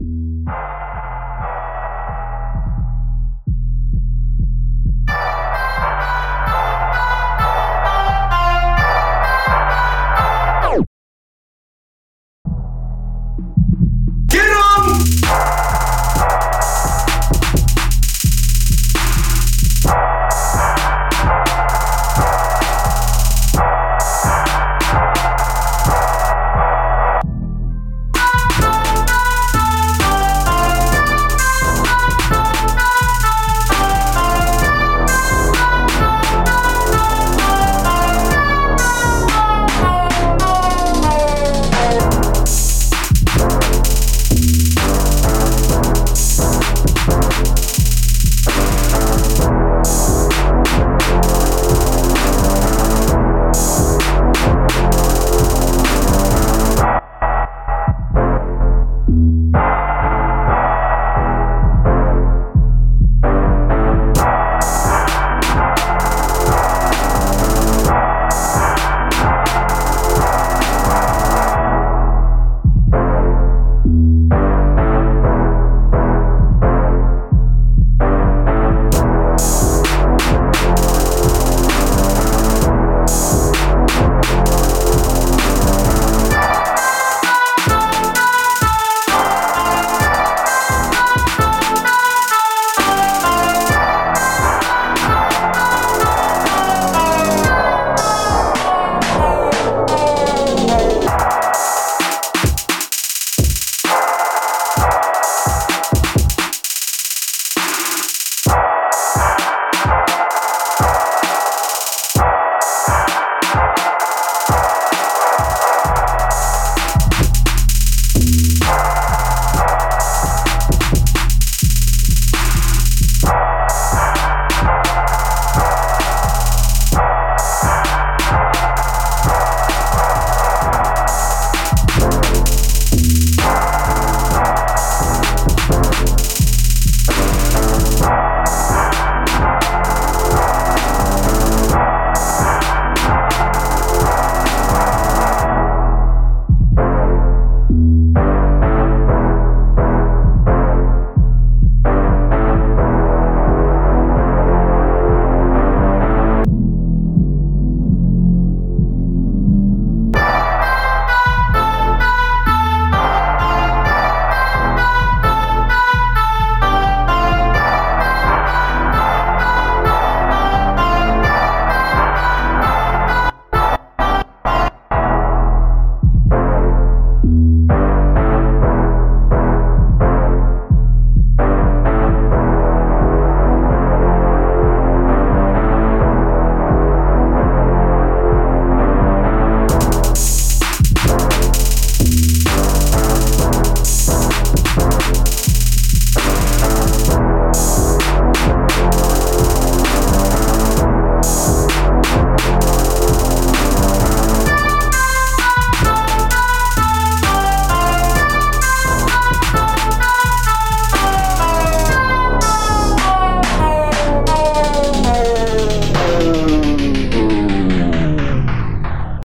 you.